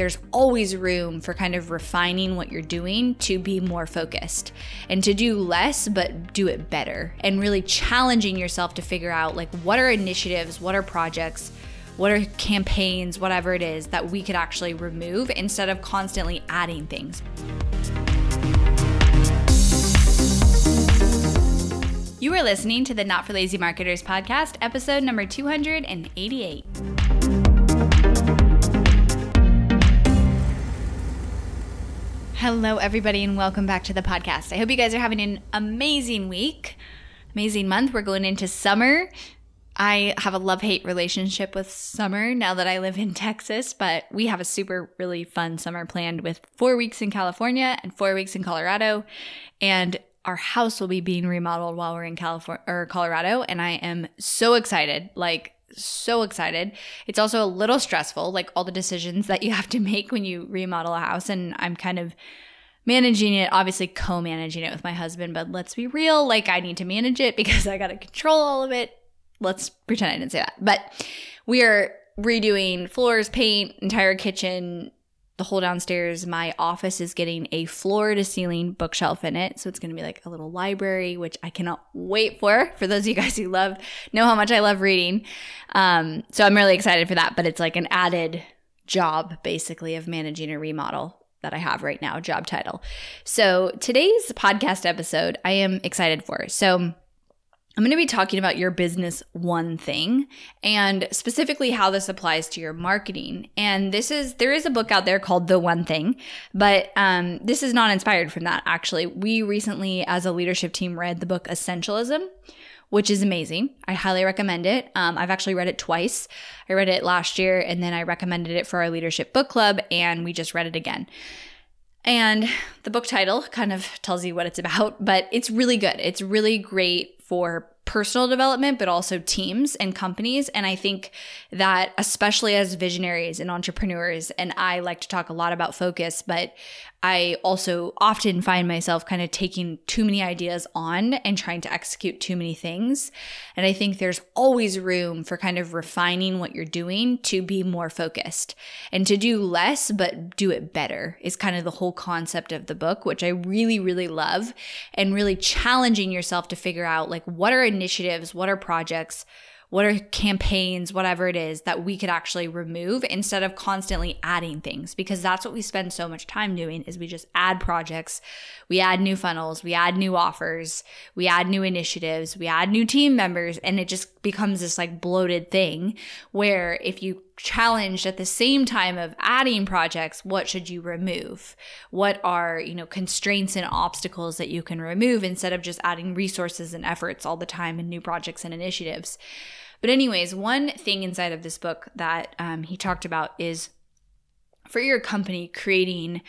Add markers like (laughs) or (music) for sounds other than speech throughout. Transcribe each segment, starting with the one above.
there's always room for kind of refining what you're doing to be more focused and to do less, but do it better and really challenging yourself to figure out like what are initiatives, what are projects, what are campaigns, whatever it is that we could actually remove instead of constantly adding things. You are listening to the Not for Lazy Marketers podcast, episode number 288. Hello, everybody, and welcome back to the podcast. I hope you guys are having an amazing week, amazing month. We're going into summer. I have a love hate relationship with summer now that I live in Texas, but we have a super, really fun summer planned with four weeks in California and four weeks in Colorado. And our house will be being remodeled while we're in California or Colorado. And I am so excited. Like, so excited. It's also a little stressful, like all the decisions that you (laughs) have to make when you remodel a house. And I'm kind of managing it, obviously co managing it with my husband, but let's be real, like I need to manage it (laughs) because I got to control all of it. Let's pretend I didn't say that. But we are redoing floors, paint, entire kitchen, the whole downstairs, my office is getting a floor to ceiling bookshelf in it. So it's going to be like a little library, which I cannot wait for. For those of you guys who love, know how much I love reading. Um, so I'm really excited for that. But it's like an added job, basically, of managing a remodel that I have right now, job title. So today's podcast episode, I am excited for. So I'm going to be talking about your business one thing and specifically how this applies to your marketing. And this is, there is a book out there called The One Thing, but um, this is not inspired from that, actually. We recently, as a leadership team, read the book Essentialism, which is amazing. I highly recommend it. Um, I've actually read it twice. I read it last year and then I recommended it for our leadership book club, and we just read it again. And the book title kind of tells you what it's about, but it's really good. It's really great for personal development, but also teams and companies. And I think that, especially as visionaries and entrepreneurs, and I like to talk a lot about focus, but I also often find myself kind of taking too many ideas on and trying to execute too many things. And I think there's always room for kind of refining what you're doing to be more focused and to do less, but do it better is kind of the whole concept of the book, which I really, really love and really challenging yourself to figure out like what are initiatives, what are projects what are campaigns, whatever it is that we could actually remove instead of constantly adding things because that's what we spend so much time doing is we just add projects, we add new funnels, we add new offers, we add new initiatives, we add new team members and it just becomes this like bloated thing where if you challenged at the same time of adding projects what should you remove? What are you know constraints and obstacles that you can remove instead of just adding resources and efforts all the time in new projects and initiatives? But, anyways, one thing inside of this book that um, he talked about is for your company creating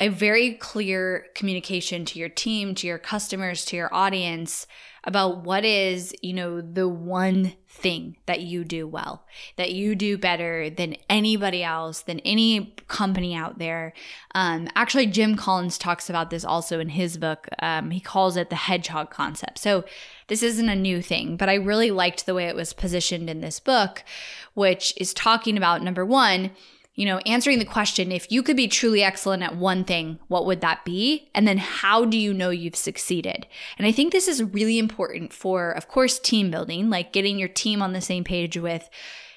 a very clear communication to your team, to your customers, to your audience about what is, you know, the one thing that you do well, that you do better than anybody else, than any company out there. Um, actually, Jim Collins talks about this also in his book. Um, he calls it the hedgehog concept. So, this isn't a new thing, but I really liked the way it was positioned in this book, which is talking about number one, you know, answering the question if you could be truly excellent at one thing, what would that be? And then how do you know you've succeeded? And I think this is really important for, of course, team building, like getting your team on the same page with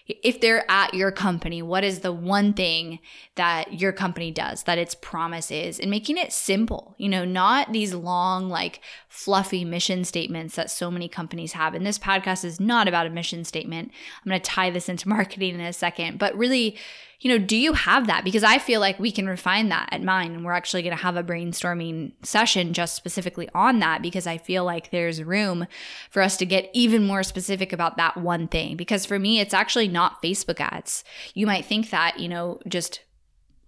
if they're at your company, what is the one thing that your company does that its promise is and making it simple, you know, not these long, like fluffy mission statements that so many companies have. And this podcast is not about a mission statement. I'm going to tie this into (laughs) marketing in a second, but really, you know, do you have that? Because I feel like we can refine that at mine. And we're actually going to have a brainstorming session just specifically on that because I feel like there's room for us to get even more specific about that one thing. Because for me, it's actually not Facebook ads. You might think that, you know, just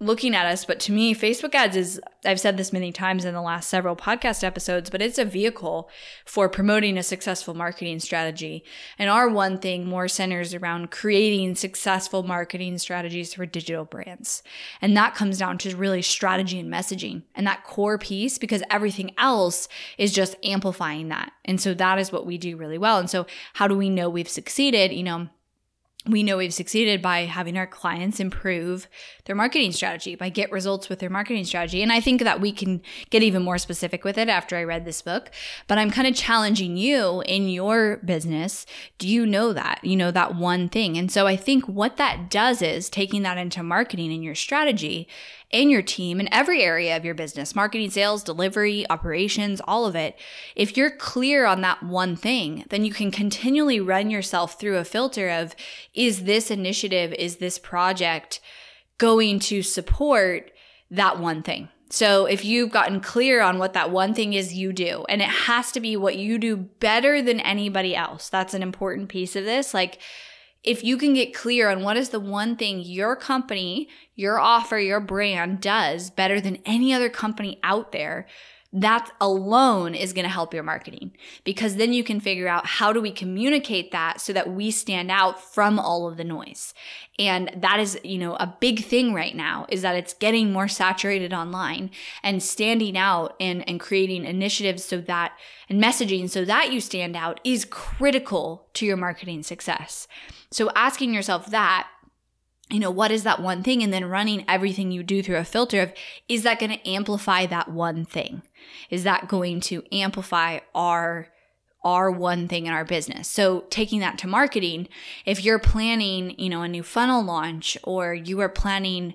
looking at us. But to me, Facebook ads is, I've said this many times in the last several podcast episodes, but it's a vehicle for promoting a successful marketing strategy. And our one thing more centers around creating successful marketing strategies for digital brands. And that comes down to really strategy and messaging and that core piece because everything else is just amplifying that. And so that is what we do really well. And so how do we know we've succeeded? You know, we know we've succeeded by having our clients improve their marketing strategy, by get results with their marketing strategy. And I think that we can get even more specific with it after I read this book. But I'm kind of challenging you in your business. Do you know that? You know, that one thing. And so I think what that does is taking that into marketing and your strategy and your team in every area of your business marketing, sales, delivery, operations, all of it. If you're clear on that one thing, then you can continually run yourself through a filter of is this initiative, is this project going to support that one thing? So if you've gotten clear on what that one thing is you do, and it has to be what you do better than anybody else, that's an important piece of this. Like, if you can get clear on what is the one thing your company, your offer, your brand does better than any other company out there, that alone is going to help your marketing because then you can figure out how do we communicate that so that we stand out from all of the noise. And that is, you know, a big thing right now is that it's getting more saturated online and standing out and, and creating initiatives so that and messaging so that you stand out is critical to your marketing success. So asking yourself that you know, what is that one thing? And then running everything you do through a filter of, is that going to amplify that one thing? Is that going to amplify our our one thing in our business. So taking that to marketing, if you're planning, you know, a new funnel launch or you are planning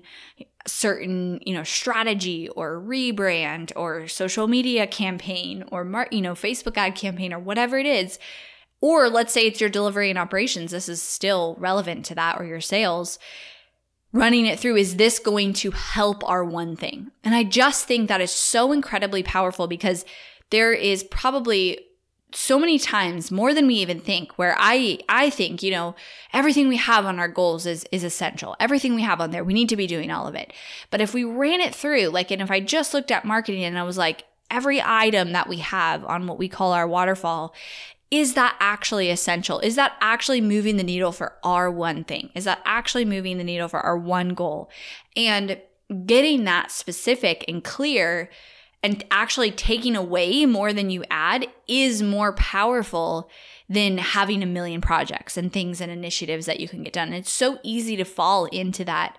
certain, you know, strategy or rebrand or social media campaign or mar- you know, Facebook ad campaign or whatever it is, or let's say it's your delivery and operations, this is still relevant to that or your sales. Running it through, is this going to help our one thing? And I just think that is so incredibly powerful because there is probably so many times more than we even think where i i think you know everything we have on our goals is is essential everything we have on there we need to be doing all of it but if we ran it through like and if i just looked at marketing and i was like every item that we have on what we call our waterfall is that actually essential? Is that actually moving the needle for our one thing? Is that actually moving the needle for our one goal? And getting that specific and clear and actually taking away more than you add is more powerful than having a million projects and things and initiatives that you can get done. It's so easy to fall into that.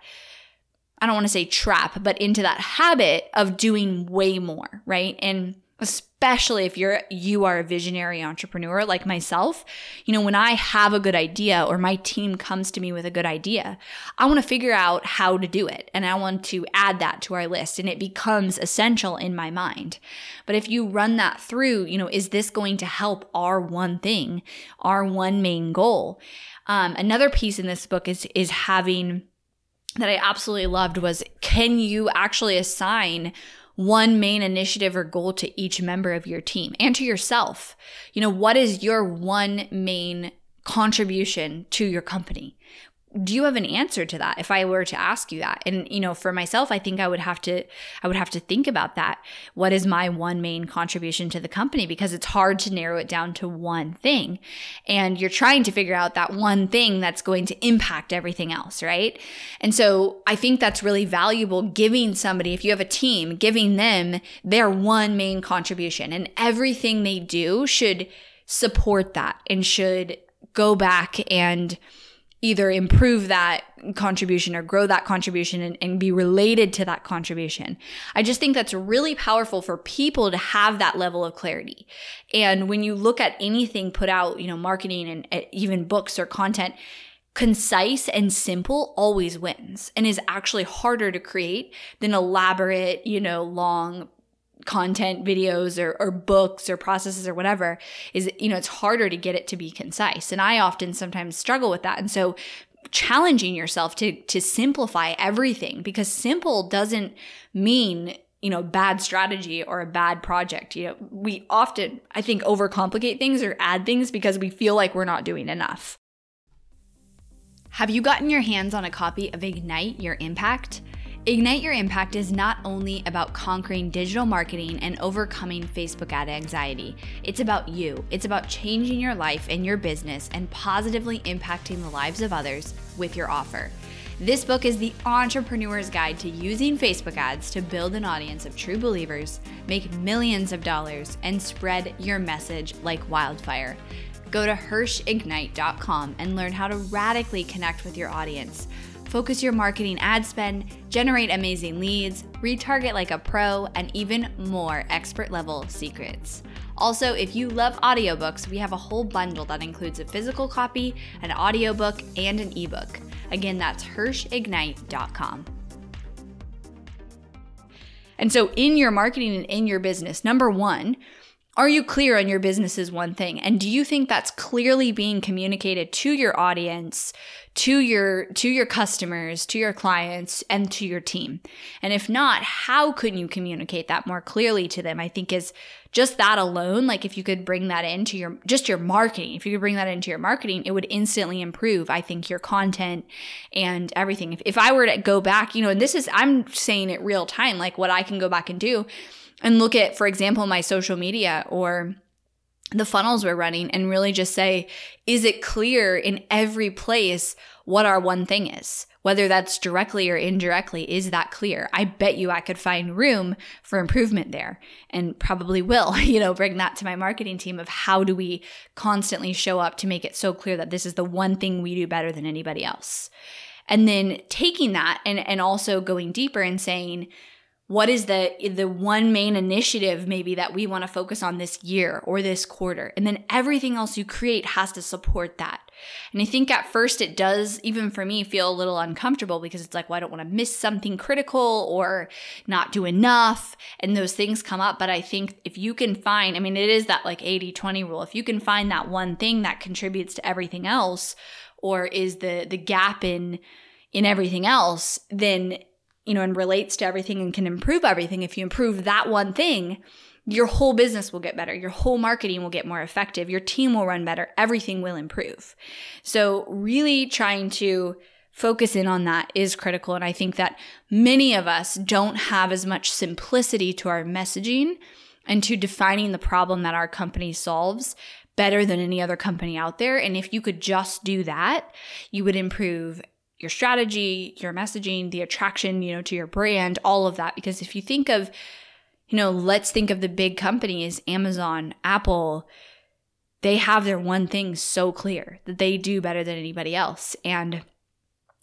I don't want to say trap, but into that habit of doing way more, right? And especially if you're you are a visionary entrepreneur like myself you know when i have a good idea or my team comes to me with a good idea i want to figure out how to do it and i want to add that to our list and it becomes essential in my mind. But if you run that through you know is this going to help our one thing our one main goal? Um, another piece in this book is is having that i absolutely loved was can you actually assign one main initiative or goal to each member of your team and to yourself. You know, what is your one main contribution to your company? Do you have an answer to that? If i were to ask you that and you know for myself i think i would have to i would have to think about that. What is my one main contribution to the company? Because it's hard to narrow it down to one thing. And you're trying to figure out that one thing that's going to impact everything else right? And so i think that's really valuable giving somebody if you have a team giving them their one main contribution. And everything they do should support that and should go back and either improve that contribution or grow that contribution and, and, be related to that contribution. I just think that's really powerful for people to have that level of clarity. And when you look at anything put out, you know, marketing and uh, even books or content, concise and simple always wins and is actually harder to create than elaborate, you know, long content videos or, or books or processes or whatever is you know it's harder to get it to be concise. And i often sometimes struggle with that. And so challenging yourself to to simplify everything because simple doesn't mean you know bad strategy or a bad project. You know we often i think overcomplicate things or add things because we feel like we're not doing enough. Have you gotten your hands on a copy of ignite your impact Ignite Your Impact is not only about conquering digital marketing and overcoming Facebook ad anxiety. It's about you. It's about changing your life and your business and positively impacting the lives of others with your offer. This book is the entrepreneur's guide to using Facebook ads to build an audience of true believers, make millions of dollars, and spread your message like wildfire. Go to HirschIgnite.com and learn how to radically connect with your audience. Focus your marketing ad spend, generate amazing leads, retarget like a pro, and even more expert level secrets. Also, if you love audiobooks, we have a whole bundle that includes a physical copy, an audiobook, and an ebook. Again, that's HirschIgnite.com. And so, in your marketing and in your business, number one, are you clear on your business is one thing? And do you think that's clearly being communicated to your audience, to your to your customers, to your clients, and to your team? And if not, how could you communicate that more clearly to them? I think is just that alone, like if you could bring that into your just your marketing, if you could bring that into your marketing, it would instantly improve, I think, your content and everything. If, if I were to go back, you know, and this is I'm saying it real time, like what I can go back and do and look at, for example, my social media or the funnels we're running and really just say, is it clear in every place what our one thing is? Whether that's directly or indirectly, is that clear? I bet you I could find room for improvement there and probably will, (laughs) you know, bring that to my marketing team of how do we constantly show up to make it so clear that this is the one thing we do better than anybody else. And then taking that and, and also going deeper and saying, what is the the one main initiative maybe that we want to focus on this year or this quarter? And then everything else you create has to support that. And i think at first it does even for me feel a little uncomfortable because it's like well i don't want to miss something critical or not do enough and those things come up. But i think if you can find i mean it is that like 80 20 rule. If you can find that one thing that contributes to everything else or is the the gap in in everything else then you know, and relates to everything and can improve everything, if you improve that one thing, your whole business will get better. Your whole marketing will get more effective. Your team will run better. Everything will improve. So, really trying to focus in on that is critical. And I think that many of us don't have as much simplicity to our messaging and to defining the problem that our company solves better than any other company out there. And if you could just do that, you would improve your strategy, your messaging, the attraction, you know, to your brand, all of that. Because if you think of, you know, let's think of the big companies, Amazon, Apple, they have their one thing so clear that they do better than anybody else. And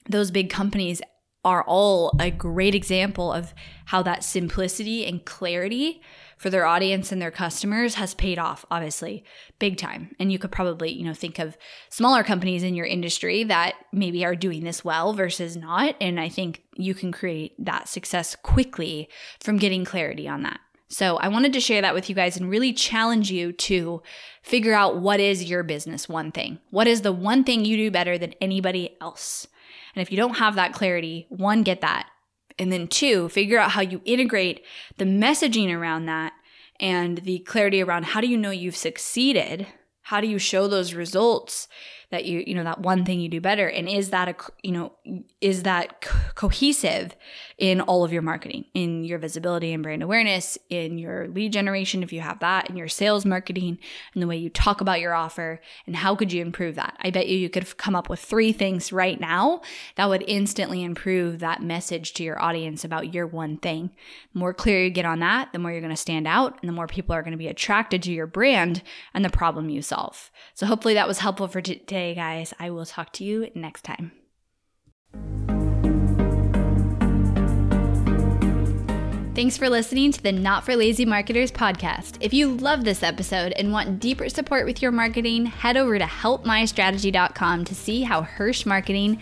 those big companies are all a great example of how that simplicity and clarity for their audience and their customers has paid off obviously big time and you could probably you know think of smaller companies in your industry that maybe are doing this well versus not and i think you can create that success quickly from getting clarity on that so I wanted to share that with you guys and really challenge you to figure out what is your business one thing. What is the one thing you do better than anybody else? And if you don't have that clarity, one, get that. And then two, figure out how you integrate the messaging around that and the clarity around how do you know you've succeeded? How do you show those results that you you know that one thing you do better. And is that a you know is that co- cohesive in all of your marketing in your visibility and brand awareness in your lead generation if you have that in your sales marketing and the way you talk about your offer? And how could you improve that? I bet you you could come up with three things right now that would instantly improve that message to your audience about your one thing. The more clear you get on that the more you're going to stand out and the more people are going to be attracted to your brand and the problem you solve. So hopefully that was helpful for today today, guys. I will talk to you next time. Thanks for listening to the Not for Lazy Marketers podcast. If you love this episode and want deeper support with your marketing, head over to helpmystrategy.com to see how Hirsch Marketing